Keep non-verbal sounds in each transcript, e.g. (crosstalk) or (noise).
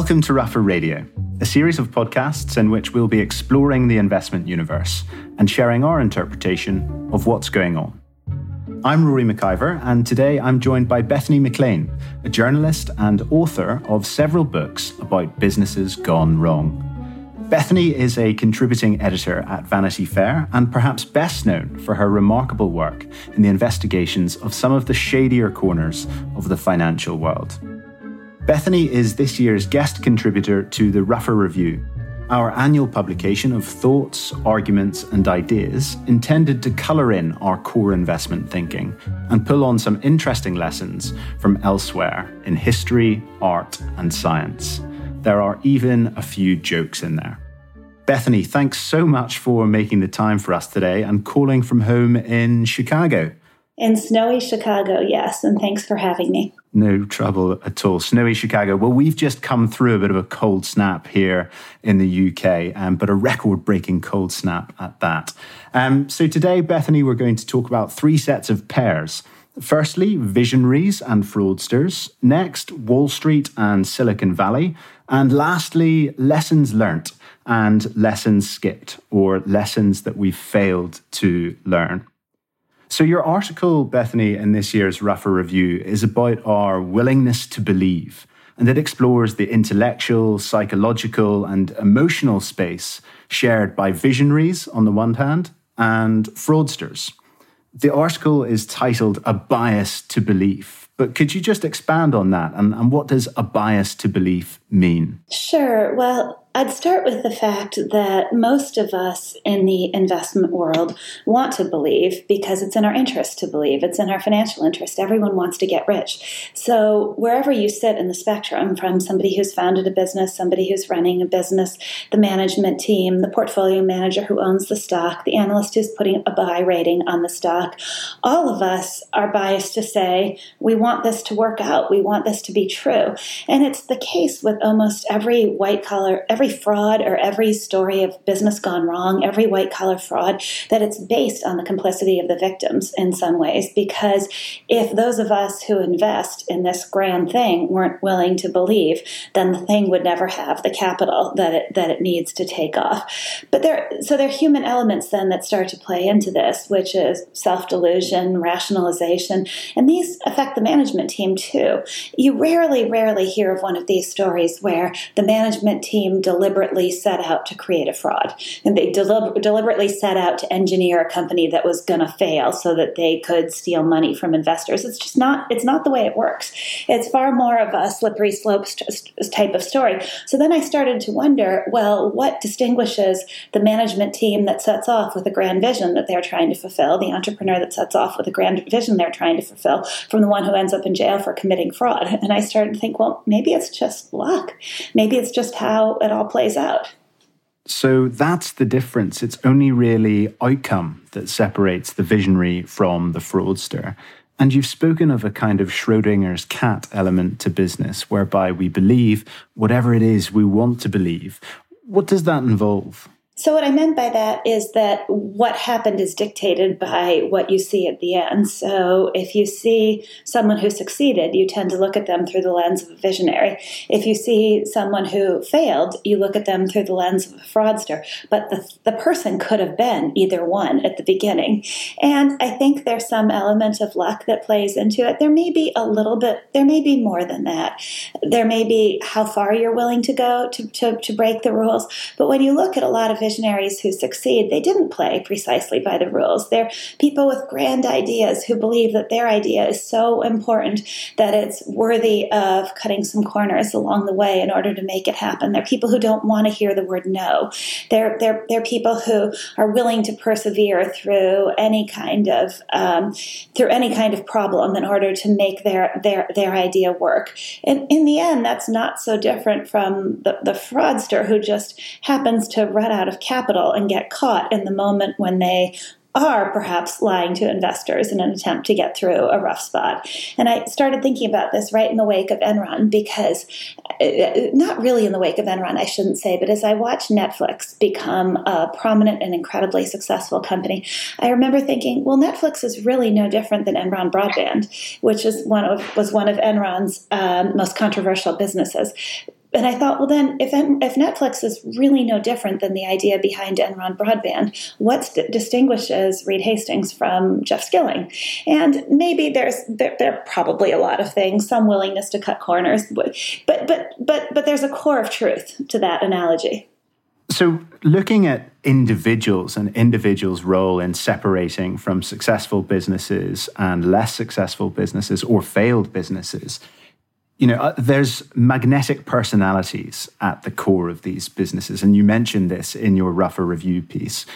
Welcome to Ruffer Radio, a series of podcasts in which we'll be exploring the investment universe and sharing our interpretation of what's going on. I'm Rory McIver, and today I'm joined by Bethany McLean, a journalist and author of several books about businesses gone wrong. Bethany is a contributing editor at Vanity Fair and perhaps best known for her remarkable work in the investigations of some of the shadier corners of the financial world. Bethany is this year's guest contributor to the Ruffer Review, our annual publication of thoughts, arguments, and ideas intended to colour in our core investment thinking and pull on some interesting lessons from elsewhere in history, art, and science. There are even a few jokes in there. Bethany, thanks so much for making the time for us today and calling from home in Chicago. In snowy Chicago, yes, and thanks for having me. No trouble at all. Snowy Chicago. Well, we've just come through a bit of a cold snap here in the UK, um, but a record breaking cold snap at that. Um, so, today, Bethany, we're going to talk about three sets of pairs. Firstly, visionaries and fraudsters. Next, Wall Street and Silicon Valley. And lastly, lessons learnt and lessons skipped, or lessons that we've failed to learn. So, your article, Bethany, in this year's Ruffer Review is about our willingness to believe, and it explores the intellectual, psychological, and emotional space shared by visionaries on the one hand and fraudsters. The article is titled A Bias to Belief, but could you just expand on that? And, and what does a bias to belief mean? Sure. Well, I'd start with the fact that most of us in the investment world want to believe because it's in our interest to believe. It's in our financial interest. Everyone wants to get rich. So, wherever you sit in the spectrum, from somebody who's founded a business, somebody who's running a business, the management team, the portfolio manager who owns the stock, the analyst who's putting a buy rating on the stock, all of us are biased to say, we want this to work out. We want this to be true. And it's the case with almost every white collar, every fraud or every story of business gone wrong, every white collar fraud, that it's based on the complicity of the victims in some ways. Because if those of us who invest in this grand thing weren't willing to believe, then the thing would never have the capital that it, that it needs to take off. But there, so there are human elements then that start to play into this, which is self delusion, rationalization, and these affect the management team too. You rarely, rarely hear of one of these stories where the management team deliberately set out to create a fraud. And they deliberately set out to engineer a company that was going to fail so that they could steal money from investors. It's just not, it's not the way it works. It's far more of a slippery slope type of story. So then I started to wonder, well, what distinguishes the management team that sets off with a grand vision that they're trying to fulfill, the entrepreneur that sets off with a grand vision they're trying to fulfill, from the one who ends up in jail for committing fraud? And I started to think, well, maybe it's just luck. Maybe it's just how it all plays out. So that's the difference. It's only really outcome that separates the visionary from the fraudster. And you've spoken of a kind of Schrodinger's cat element to business, whereby we believe whatever it is we want to believe. What does that involve? So, what I meant by that is that what happened is dictated by what you see at the end. So, if you see someone who succeeded, you tend to look at them through the lens of a visionary. If you see someone who failed, you look at them through the lens of a fraudster. But the, the person could have been either one at the beginning. And I think there's some element of luck that plays into it. There may be a little bit, there may be more than that. There may be how far you're willing to go to, to, to break the rules. But when you look at a lot of visionaries who succeed, they didn't play precisely by the rules. They're people with grand ideas who believe that their idea is so important that it's worthy of cutting some corners along the way in order to make it happen. They're people who don't want to hear the word no. They're they're they're people who are willing to persevere through any kind of um, through any kind of problem in order to make their their their idea work. And in the end, that's not so different from the, the fraudster who just happens to run out of capital and get caught in the moment when they are perhaps lying to investors in an attempt to get through a rough spot. And I started thinking about this right in the wake of Enron because, uh, not really in the wake of Enron, I shouldn't say, but as I watched Netflix become a prominent and incredibly successful company, I remember thinking, well, Netflix is really no different than Enron Broadband, which is one of, was one of Enron's um, most controversial businesses and I thought, well, then, if if Netflix is really no different than the idea behind Enron Broadband, what st- distinguishes Reed Hastings from Jeff Skilling? And maybe there's there, there, are probably a lot of things, some willingness to cut corners, but but but but but there's a core of truth to that analogy. So, looking at individuals and individuals' role in separating from successful businesses and less successful businesses or failed businesses, you know, uh, there's magnetic personalities at the core of these businesses. And you mentioned this in your Ruffer Review piece.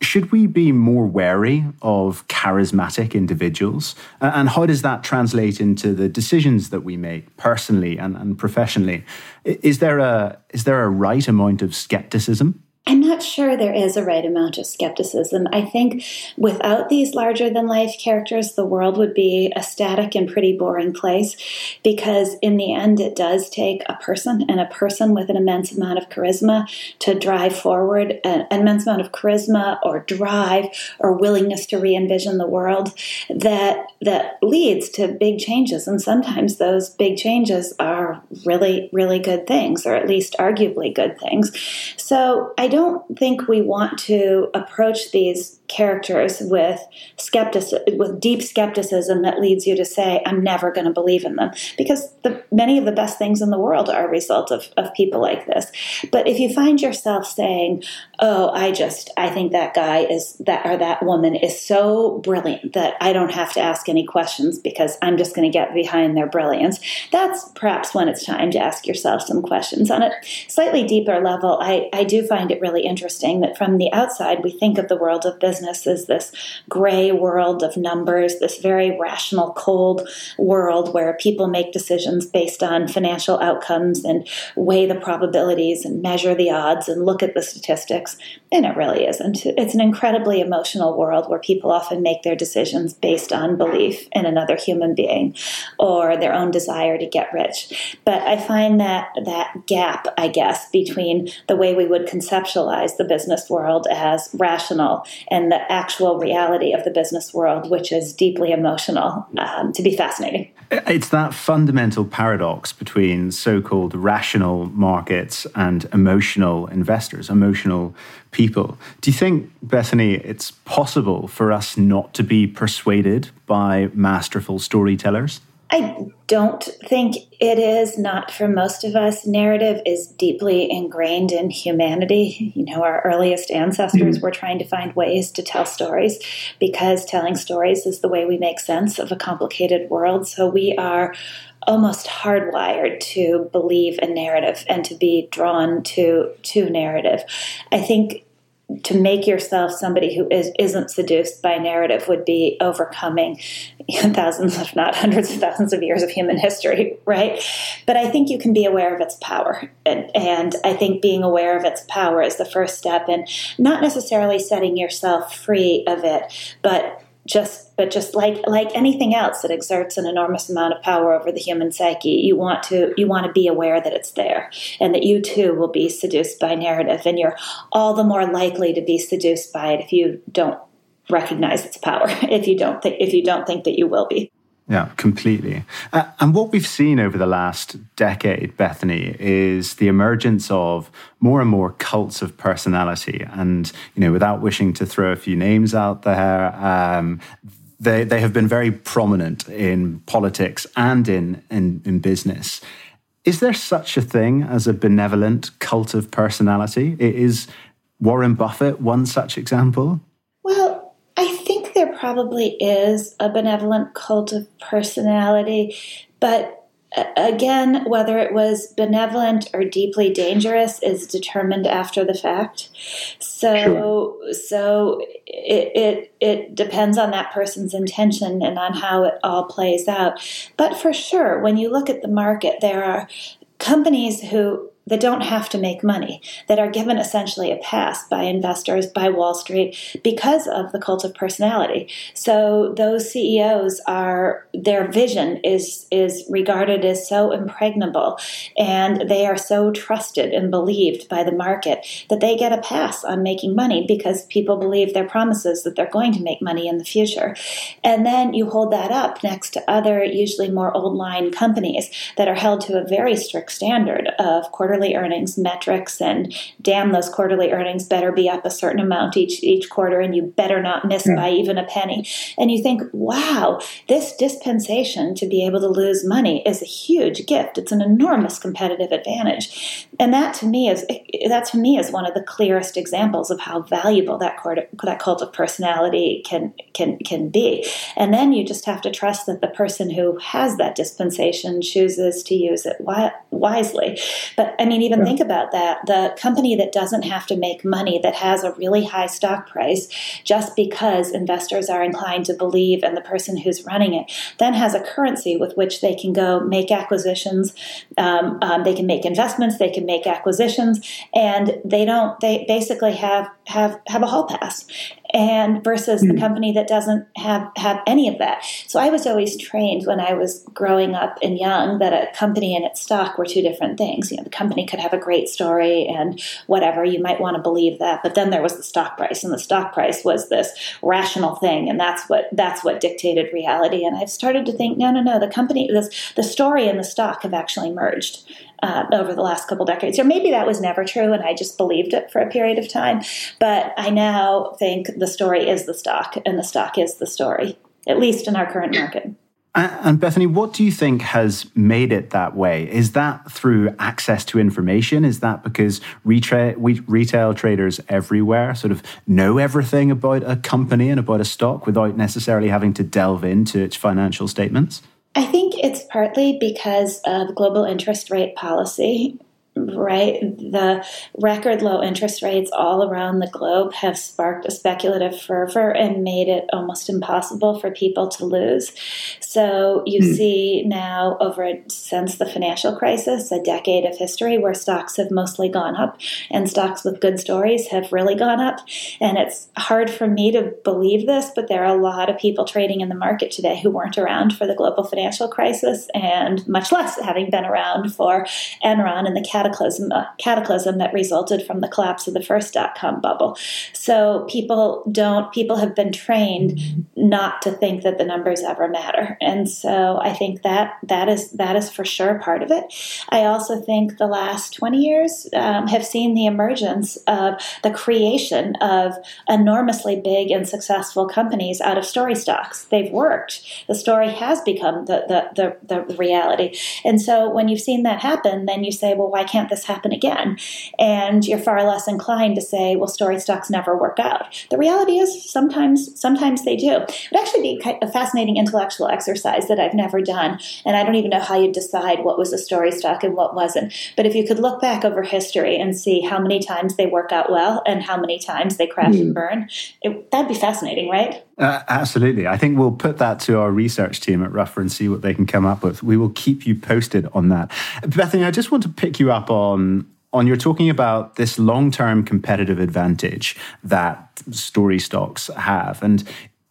Should we be more wary of charismatic individuals? And how does that translate into the decisions that we make personally and, and professionally? Is there, a, is there a right amount of skepticism? I'm not sure there is a right amount of skepticism. I think without these larger than life characters, the world would be a static and pretty boring place because, in the end, it does take a person and a person with an immense amount of charisma to drive forward, an immense amount of charisma or drive or willingness to re envision the world that, that leads to big changes. And sometimes those big changes are really, really good things, or at least arguably good things. So I don't think we want to approach these characters with skepticism, with deep skepticism that leads you to say, "I'm never going to believe in them," because the, many of the best things in the world are a result of, of people like this. But if you find yourself saying, "Oh, I just, I think that guy is that or that woman is so brilliant that I don't have to ask any questions because I'm just going to get behind their brilliance," that's perhaps when it's time to ask yourself some questions. On a slightly deeper level, I, I do find it really interesting that from the outside we think of the world of business business is this gray world of numbers, this very rational, cold world where people make decisions based on financial outcomes and weigh the probabilities and measure the odds and look at the statistics. And it really isn't. It's an incredibly emotional world where people often make their decisions based on belief in another human being or their own desire to get rich. But I find that that gap, I guess, between the way we would conceptualize the business world as rational and the actual reality of the business world, which is deeply emotional, um, to be fascinating. It's that fundamental paradox between so called rational markets and emotional investors, emotional people. Do you think, Bethany, it's possible for us not to be persuaded by masterful storytellers? I don't think it is, not for most of us. Narrative is deeply ingrained in humanity. You know, our earliest ancestors mm-hmm. were trying to find ways to tell stories because telling stories is the way we make sense of a complicated world. So we are almost hardwired to believe a narrative and to be drawn to to narrative. I think to make yourself somebody who is isn't seduced by narrative would be overcoming (laughs) thousands if not hundreds of thousands of years of human history right? But i think you can be aware of its power. And, and i think being aware of its power is the first step in not necessarily setting yourself free of it but just but just like like anything else that exerts an enormous amount of power over the human psyche you want to you want to be aware that it's there and that you too will be seduced by narrative and you're all the more likely to be seduced by it if you don't recognize its power (laughs) if you don't think if you don't think that you will be yeah, completely. Uh, and what we've seen over the last decade, Bethany, is the emergence of more and more cults of personality. And, you know, without wishing to throw a few names out there, um, they, they have been very prominent in politics and in, in, in business. Is there such a thing as a benevolent cult of personality? Is Warren Buffett one such example? Probably is a benevolent cult of personality, but uh, again, whether it was benevolent or deeply dangerous is determined after the fact. So, sure. so it, it it depends on that person's intention and on how it all plays out. But for sure, when you look at the market, there are companies who that don't have to make money, that are given essentially a pass by investors, by Wall Street, because of the cult of personality. So those CEOs are their vision is is regarded as so impregnable, and they are so trusted and believed by the market that they get a pass on making money because people believe their promises that they're going to make money in the future. And then you hold that up next to other, usually more old line companies that are held to a very strict standard of quarter quarterly earnings metrics and damn those quarterly earnings better be up a certain amount each each quarter and you better not miss yeah. by even a penny and you think wow this dispensation to be able to lose money is a huge gift it's an enormous competitive advantage and that to me is that to me is one of the clearest examples of how valuable that that cult of personality can can can be and then you just have to trust that the person who has that dispensation chooses to use it wisely. But I mean, even yeah. think about that. The company that doesn't have to make money, that has a really high stock price, just because investors are inclined to believe in the person who's running it, then has a currency with which they can go make acquisitions. Um, um, they can make investments. They can make acquisitions, and they don't. They basically have have have a hall pass and versus mm-hmm. the hmm. company that doesn't have have any of that. So I was always trained when I was growing up and young that a company and its stock were two different things. You know, the company could have a great story and whatever you might want to believe that, but then there was the stock price, and the stock price was this rational thing, and that's what that's what dictated reality. And I've started to think, no, no, no, the company, this the story and the stock have actually merged uh, over the last couple decades. Or maybe that was never true and I just believed it for a period of time. But I now think the story is the stock and the stock is the story, at least in our current market. And Bethany, what do you think has made it that way? Is that through access to information? Is that because retail, retail traders everywhere sort of know everything about a company and about a stock without necessarily having to delve into its financial statements? I think it's partly because of global interest rate policy right? The record low interest rates all around the globe have sparked a speculative fervor and made it almost impossible for people to lose. So you mm. see now, over since the financial crisis, a decade of history where stocks have mostly gone up and stocks with good stories have really gone up. And it's hard for me to believe this, but there are a lot of people trading in the market today who weren't around for the global financial crisis and much less having been around for Enron and the cataclysm, uh, cataclysm that resulted from the collapse of the first dot com bubble. So people don't, people have been trained not to think that the numbers ever matter. And so I think that that is, that is for sure part of it. I also think the last 20 years um, have seen the emergence of the creation of enormously big and successful companies out of story stocks. They've worked. The story has become the, the, the, the reality. And so when you've seen that happen, then you say, well, why can't this happen again? And you're far less inclined to say, well, story stocks never work out. The reality is sometimes sometimes they do. It would actually be a fascinating intellectual exercise that I've never done, and I don't even know how you decide what was a story stock and what wasn't. But if you could look back over history and see how many times they work out well and how many times they crash mm. and hmm. burn, it, that'd be fascinating, right? Uh, absolutely. I think we'll put that to our research team at Ruffer and see what they can come up with. We will keep you posted on that. Bethany, I just want to pick you up on on you're talking about this long-term competitive advantage that story stocks have and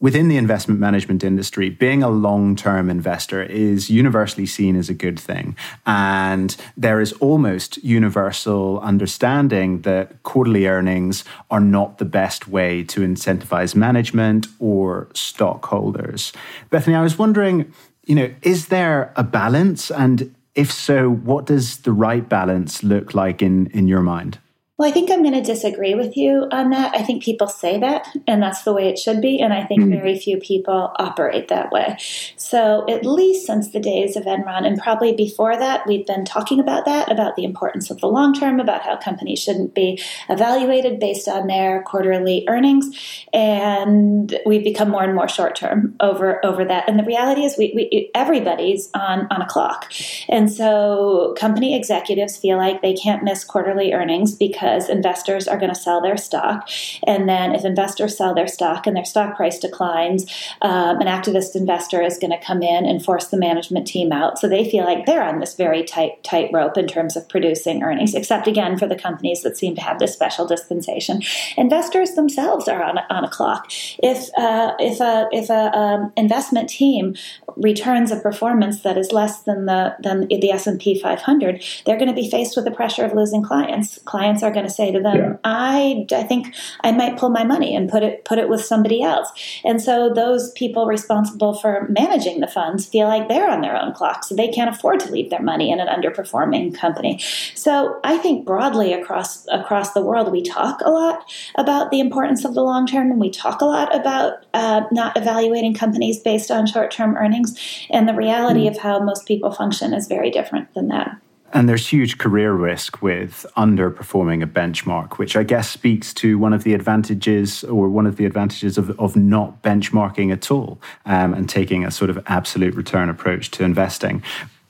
within the investment management industry, being a long term investor is universally seen as a good thing. And there is almost universal understanding that quarterly earnings are not the best way to incentivize management or stockholders. Bethany, I was wondering, you know, is there a balance? And if so, what does the right balance look like in, in your mind? Well, I think I'm going to disagree with you on that. I think people say that, and that's the way it should be. And I think mm-hmm. very few people operate that way. So, at least since the days of Enron, and probably before that, we've been talking about that, about the importance of the long term, about how companies shouldn't be evaluated based on their quarterly earnings. And we've become more and more short term over, over that. And the reality is, we, we, everybody's on, on a clock. And so, company executives feel like they can't miss quarterly earnings because because investors are going to sell their stock. And then if investors sell their stock and their stock price declines, um, an activist investor is going to come in and force the management team out. So they feel like they're on this very tight, tight rope in terms of producing earnings, except again for the companies that seem to have this special dispensation. Investors themselves are on a, on a clock. If, uh, if a, if a um, investment team returns a performance that is less than the, than the S&P 500, they're going to be faced with the pressure of losing clients. Clients are going to say to them, yeah. I, I think I might pull my money and put it put it with somebody else. And so those people responsible for managing the funds feel like they're on their own clock, so they can't afford to leave their money in an underperforming company. So I think broadly across across the world, we talk a lot about the importance of the long term, and we talk a lot about uh, not evaluating companies based on short term earnings. And the reality mm. of how most people function is very different than that. And there's huge career risk with underperforming a benchmark, which I guess speaks to one of the advantages or one of the advantages of, of not benchmarking at all um, and taking a sort of absolute return approach to investing.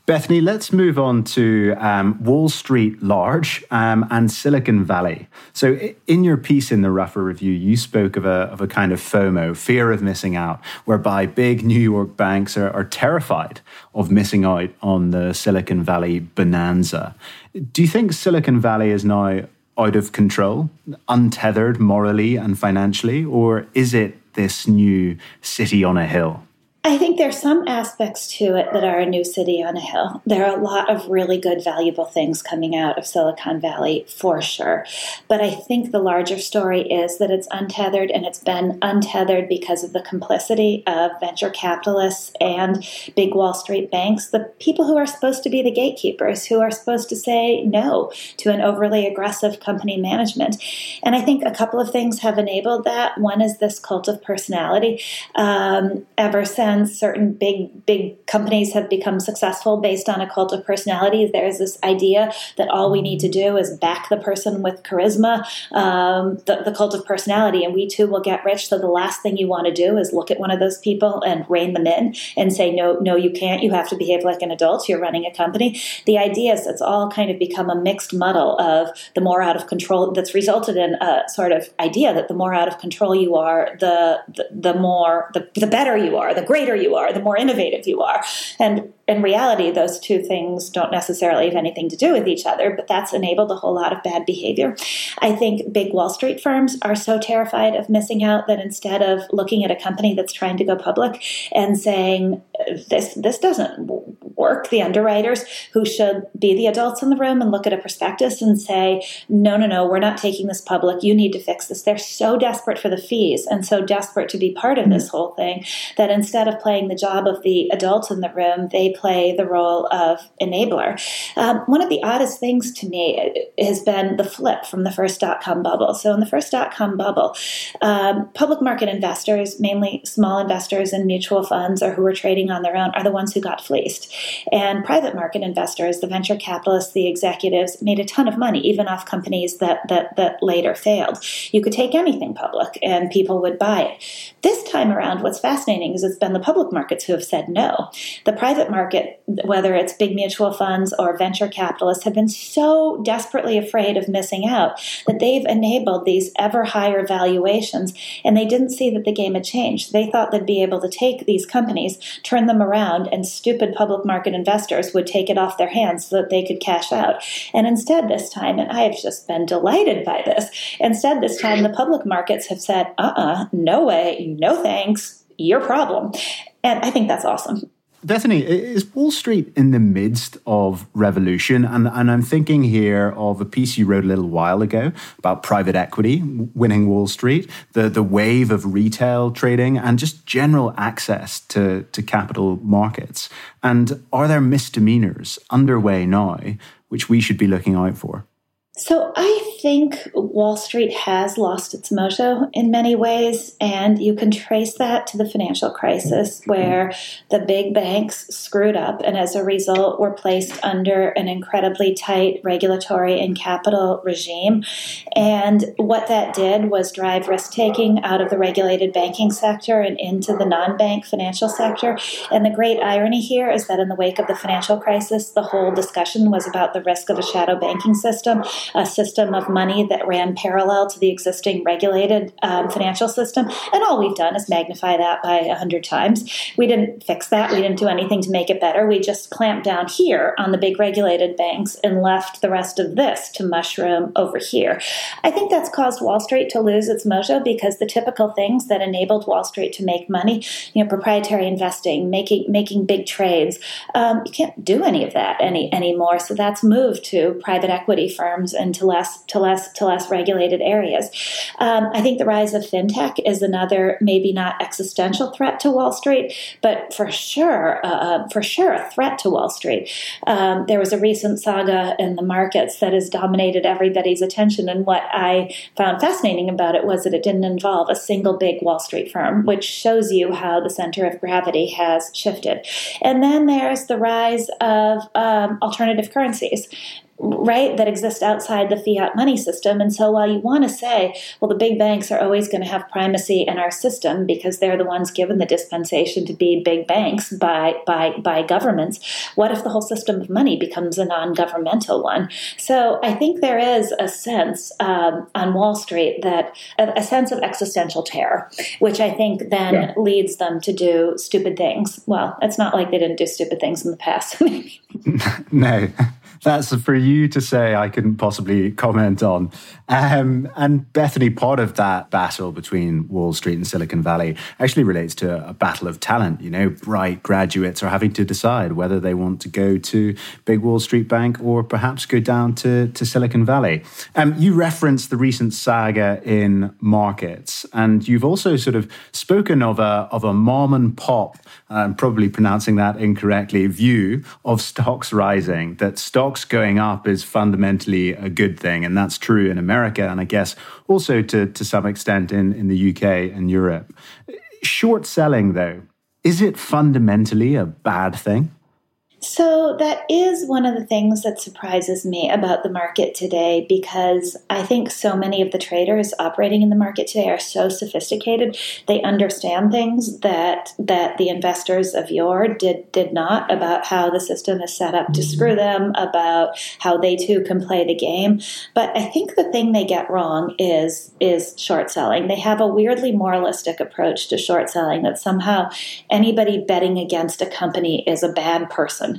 Bethany, let's move on to um, Wall Street Large um, and Silicon Valley. So, in your piece in the Ruffer Review, you spoke of a, of a kind of FOMO, fear of missing out, whereby big New York banks are, are terrified of missing out on the Silicon Valley bonanza. Do you think Silicon Valley is now out of control, untethered morally and financially, or is it this new city on a hill? I think there's some aspects to it that are a new city on a hill. There are a lot of really good, valuable things coming out of Silicon Valley for sure. But I think the larger story is that it's untethered and it's been untethered because of the complicity of venture capitalists and big Wall Street banks, the people who are supposed to be the gatekeepers, who are supposed to say no to an overly aggressive company management. And I think a couple of things have enabled that. One is this cult of personality. Um, ever since certain big big companies have become successful based on a cult of personality. There's this idea that all we need to do is back the person with charisma, um, the, the cult of personality, and we too will get rich. So the last thing you want to do is look at one of those people and rein them in and say, no, no, you can't. You have to behave like an adult. You're running a company. The idea is it's all kind of become a mixed muddle of the more out of control that's resulted in a sort of idea that the more out of control you are, the the, the more the, the better you are, the greater you are, the more innovative you are. And in reality, those two things don't necessarily have anything to do with each other, but that's enabled a whole lot of bad behavior. I think big Wall Street firms are so terrified of missing out that instead of looking at a company that's trying to go public and saying, this, this doesn't work, the underwriters who should be the adults in the room and look at a prospectus and say, no, no, no, we're not taking this public. You need to fix this. They're so desperate for the fees and so desperate to be part of this whole thing that instead of playing the job of the adults in the room, they play the role of enabler. Um, one of the oddest things to me has been the flip from the first dot com bubble. So, in the first dot com bubble, um, public market investors, mainly small investors in mutual funds or who were trading on their own, are the ones who got fleeced. And private market investors, the venture capitalists, the executives, made a ton of money, even off companies that, that, that later failed. You could take anything public and people would buy it. This time around, what's fascinating is it's been the public markets who have said no. The private market whether it's big mutual funds or venture capitalists, have been so desperately afraid of missing out that they've enabled these ever higher valuations. And they didn't see that the game had changed. They thought they'd be able to take these companies, turn them around, and stupid public market investors would take it off their hands so that they could cash out. And instead, this time, and I have just been delighted by this, instead, this time, the public markets have said, uh uh-uh, uh, no way, no thanks, your problem. And I think that's awesome. Bethany, is Wall Street in the midst of revolution? And, and I'm thinking here of a piece you wrote a little while ago about private equity winning Wall Street, the, the wave of retail trading, and just general access to, to capital markets. And are there misdemeanors underway now which we should be looking out for? So I think Wall Street has lost its mojo in many ways, and you can trace that to the financial crisis where the big banks screwed up and as a result were placed under an incredibly tight regulatory and capital regime. And what that did was drive risk taking out of the regulated banking sector and into the non bank financial sector. And the great irony here is that in the wake of the financial crisis, the whole discussion was about the risk of a shadow banking system a system of money that ran parallel to the existing regulated um, financial system. And all we've done is magnify that by a hundred times. We didn't fix that. We didn't do anything to make it better. We just clamped down here on the big regulated banks and left the rest of this to mushroom over here. I think that's caused Wall Street to lose its mojo because the typical things that enabled Wall Street to make money, you know, proprietary investing, making making big trades, um, you can't do any of that any anymore. So that's moved to private equity firms firms into less to less to less regulated areas. Um, I think the rise of fintech is another maybe not existential threat to Wall Street, but for sure, uh, uh, for sure, a threat to Wall Street. Um, there was a recent saga in the markets that has dominated everybody's attention, and what I found fascinating about it was that it didn't involve a single big Wall Street firm, which shows you how the center of gravity has shifted. And then there's the rise of um, alternative currencies right that exist outside the fiat money system. And so while you want to say well the big banks are always going to have primacy in our system because they're the ones given the dispensation to be big banks by by by governments what if the whole system of money becomes a non-governmental one? So i think there is a sense um, on wall street that a, a, sense of existential terror which i think then yeah. leads them to do stupid things. Well it's not like they didn't do stupid things in the past. (laughs) (laughs) No that's for you to say. I couldn't possibly comment on. Um, and Bethany, part of that battle between Wall Street and Silicon Valley actually relates to a battle of talent. You know, bright graduates are having to decide whether they want to go to big Wall Street bank or perhaps go down to, to Silicon Valley. Um, you referenced the recent saga in markets, and you've also sort of spoken of a of a mom and pop. I'm probably pronouncing that incorrectly. View of stocks rising that stocks going up is fundamentally a good thing. And that's true in America and I guess also to, to some extent in, in the UK and Europe. Short selling, though, is it fundamentally a bad thing? So, that is one of the things that surprises me about the market today because I think so many of the traders operating in the market today are so sophisticated. They understand things that that the investors of yore did did not about how the system is set up to screw them, about how they too can play the game. But I think the thing they get wrong is is short selling. They have a weirdly moralistic approach to short selling that somehow anybody betting against a company is a bad person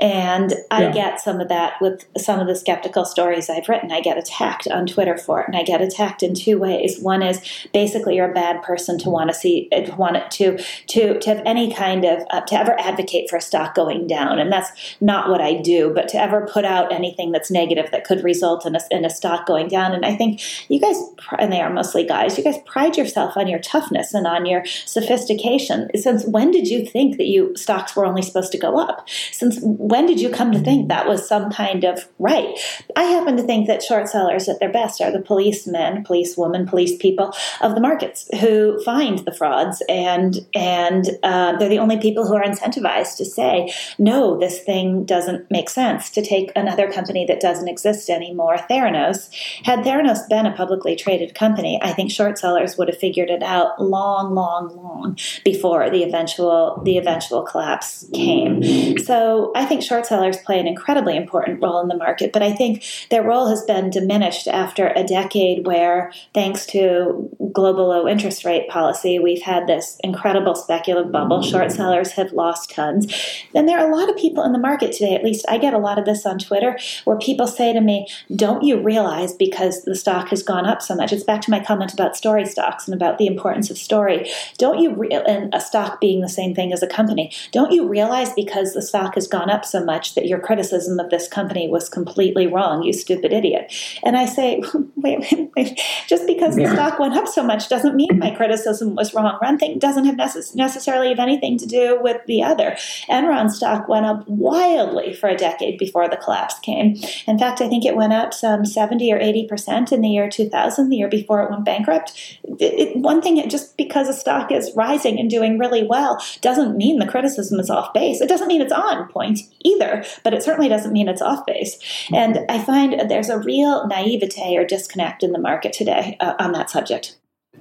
and I yeah. get some of that with some of the skeptical stories I've written. I get attacked on Twitter for it, and I get attacked in two ways. One is basically you're a bad person to want to see, to want to to to have any kind of uh, to ever advocate for a stock going down, and that's not what I do. But to ever put out anything that's negative that could result in a, in a stock going down, and I think you guys, and they are mostly guys, you guys pride yourself on your toughness and on your sophistication. Since when did you think that you stocks were only supposed to go up? Since when did you come to think that was some kind of right? I happen to think that short sellers at their best are the policemen, policewomen, police people of the markets who find the frauds, and and uh, they're the only people who are incentivized to say, no, this thing doesn't make sense. To take another company that doesn't exist anymore, Theranos. Had Theranos been a publicly traded company, I think short sellers would have figured it out long, long, long before the eventual the eventual collapse came. So so I think short sellers play an incredibly important role in the market, but I think their role has been diminished after a decade where, thanks to global low interest rate policy, we've had this incredible speculative bubble. Short sellers have lost tons. And there are a lot of people in the market today, at least I get a lot of this on Twitter, where people say to me, Don't you realize because the stock has gone up so much? It's back to my comment about story stocks and about the importance of story. Don't you, re- and a stock being the same thing as a company, don't you realize because the stock stock has gone up so much that your criticism of this company was completely wrong, you stupid idiot. And I say, (laughs) wait, wait, wait. just because yeah. the stock went up so much doesn't mean my criticism was wrong. One thing doesn't have necess- necessarily have anything to do with the other. Enron stock went up wildly for a decade before the collapse came. In fact, I think it went up some 70 or 80% in the year 2000, the year before it went bankrupt. It, it, one thing, just because a stock is rising and doing really well doesn't mean the criticism is off base. It doesn't mean it's on point either, but it certainly doesn't mean it's off base. And I find there's a real naivete or disconnect in the market today uh, on that subject.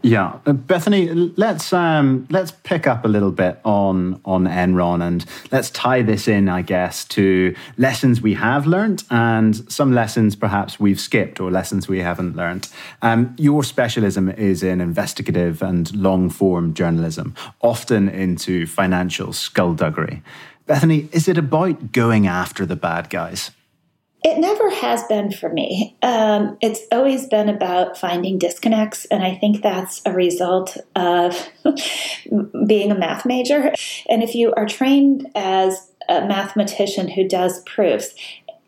Yeah, uh, Bethany, let's um, let's pick up a little bit on on Enron and let's tie this in, I guess, to lessons we have learned and some lessons perhaps we've skipped or lessons we haven't learned. Um, your specialism is in investigative and long form journalism, often into financial skullduggery. Bethany, is it about going after the bad guys? It never has been for me. Um, it's always been about finding disconnects, and I think that's a result of (laughs) being a math major. And if you are trained as a mathematician who does proofs,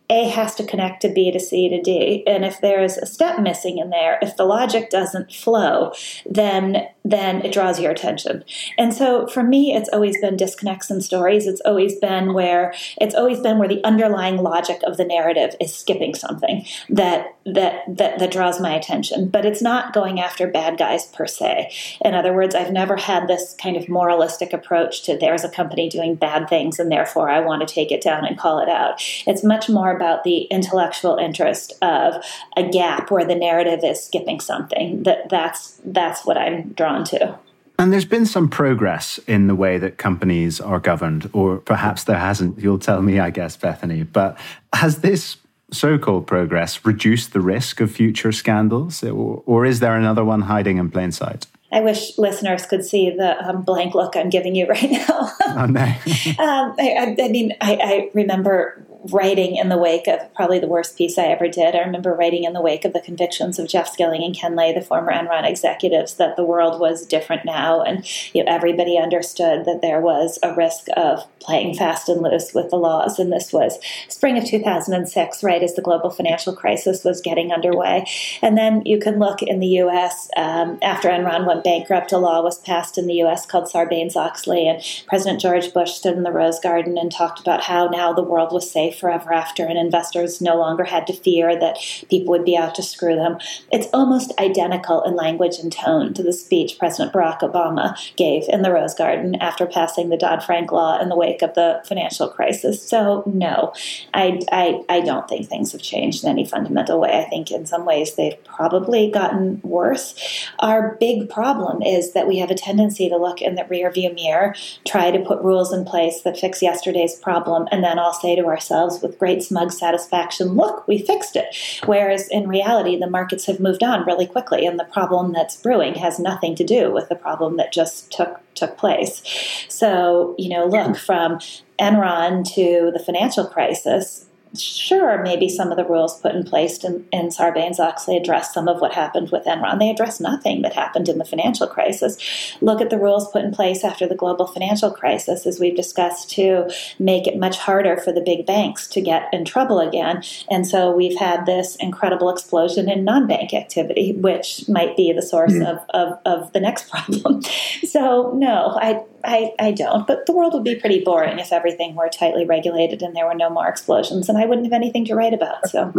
A has to connect to B to C to D. And if there's a step missing in there, if the logic doesn't flow, then then it draws your attention. And so for me, it's always been disconnects and stories. It's always been where it's always been where the underlying logic of the narrative is skipping something that that that, that draws my attention. But it's not going after bad guys per se. In other words, I've never had this kind of moralistic approach to there's a company doing bad things and therefore I want to take it down and call it out. It's much more about the intellectual interest of a gap where the narrative is skipping something. That that's that's what I'm drawn to. And there's been some progress in the way that companies are governed, or perhaps there hasn't. You'll tell me, I guess, Bethany. But has this so called progress reduced the risk of future scandals, or, or, is there another one hiding in plain sight? I wish listeners could see the um, blank look I'm giving you right now. oh, no. (laughs) um, I, I, mean, I, I remember writing in the wake of probably the worst piece I ever did. I remember writing in the wake of the convictions of Jeff Skilling and Ken Lay, the former Enron executives, that the world was different now, and you know, everybody understood that there was a risk of playing fast and loose with the laws. And this was spring of 2006, right as the global financial crisis was getting underway. And then you can look in the U.S. Um, after Enron went bankrupt, a law was passed in the U.S. called Sarbanes-Oxley, and President George Bush stood in the Rose Garden and talked about how now the world was safe forever after, and investors no longer had to fear that people would be out to screw them. It's almost identical in language and tone to the speech President Barack Obama gave in the Rose Garden after passing the Dodd Frank law in the wake of the financial crisis. So, no, I, I, I don't think things have changed in any fundamental way. I think in some ways they've probably gotten worse. Our big problem is that we have a tendency to look in the rearview mirror, try to put rules in place that fix yesterday's problem, and then all say to ourselves, with great smug satisfaction, look, we fixed it. Whereas in reality, the markets have moved on really quickly, and the problem that's brewing has nothing to do with the problem that just took took place. So, you know, look from Enron to the financial crisis, sure, maybe some of the rules put in place in, in Sarbanes-Oxley address some of what happened with Enron. They address nothing that happened in the financial crisis. Look at the rules put in place after the global financial crisis, as we've discussed, to make it much harder for the big banks to get in trouble again. And so we've had this incredible explosion in non-bank activity, which might be the source mm. of, of, of the next (laughs) problem. so no, I I, I don't. But the world would be pretty boring if everything were tightly regulated and there were no more explosions, and I wouldn't have anything to write about. So.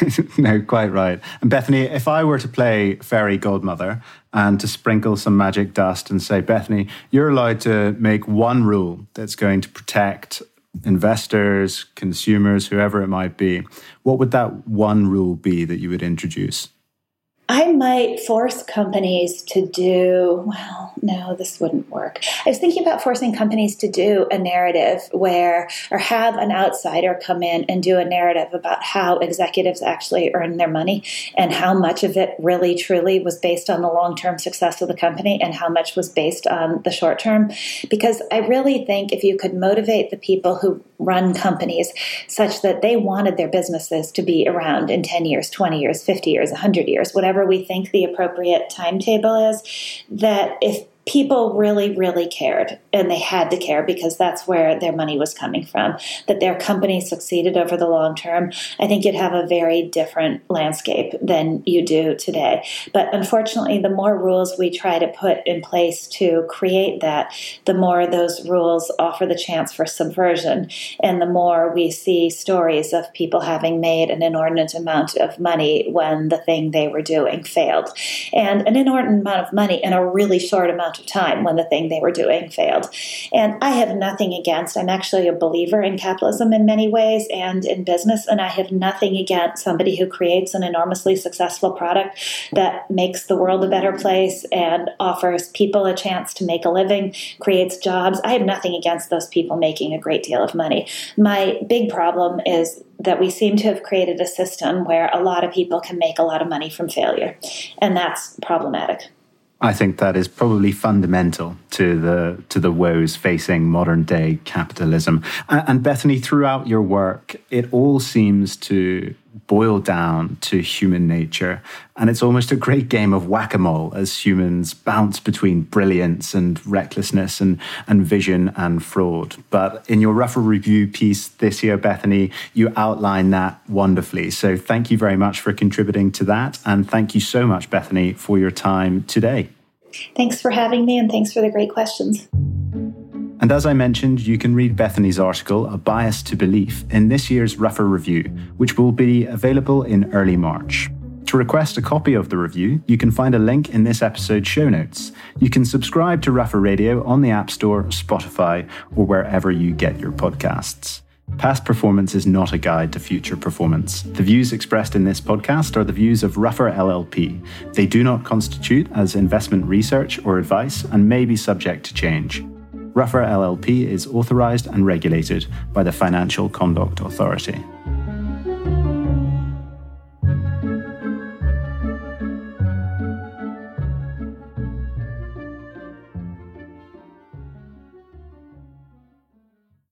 (laughs) no, quite right. And Bethany, if I were to play fairy godmother and to sprinkle some magic dust and say, Bethany, you're allowed to make one rule that's going to protect investors, consumers, whoever it might be, what would that one rule be that you would introduce? I might force companies to do, well, no, this wouldn't work. I was thinking about forcing companies to do a narrative where, or have an outsider come in and do a narrative about how executives actually earn their money and how much of it really truly was based on the long term success of the company and how much was based on the short term. Because I really think if you could motivate the people who run companies such that they wanted their businesses to be around in 10 years, 20 years, 50 years, 100 years, whatever we think the appropriate timetable is, that if people really, really cared, and they had to care because that's where their money was coming from, that their company succeeded over the long term, I think you'd have a very different landscape than you do today. But unfortunately, the more rules we try to put in place to create that, the more those rules offer the chance for subversion, and the more we see stories of people having made an inordinate amount of money when the thing they were doing failed. And an inordinate amount of money in a really short amount amount of time when the thing they were doing failed. And I have nothing against, I'm actually a believer in capitalism in many ways and in business, and I have nothing against somebody who creates an enormously successful product that makes the world a better place and offers people a chance to make a living, creates jobs. I have nothing against those people making a great deal of money. My big problem is that we seem to have created a system where a lot of people can make a lot of money from failure, and that's problematic. I think that is probably fundamental to the to the woes facing modern day capitalism. And, and Bethany, throughout your work, it all seems to boiled down to human nature. And it's almost a great game of whack a mole as humans bounce between brilliance and recklessness and, and vision and fraud. But in your Ruffer Review piece this year, Bethany, you outline that wonderfully. So thank you very much for contributing to that. And thank you so much, Bethany, for your time today. Thanks for having me and thanks for the great questions. And as I mentioned, you can read Bethany's article, A Bias to Belief, in this year's Ruffer Review, which will be available in early March. To request a copy of the review, you can find a link in this episode's show notes. You can subscribe to Ruffer Radio on the App Store, Spotify, or wherever you get your podcasts. Past performance is not a guide to future performance. The views expressed in this podcast are the views of Ruffer LLP. They do not constitute as investment research or advice and may be subject to change. Ruffer LLP is authorised and regulated by the Financial Conduct Authority.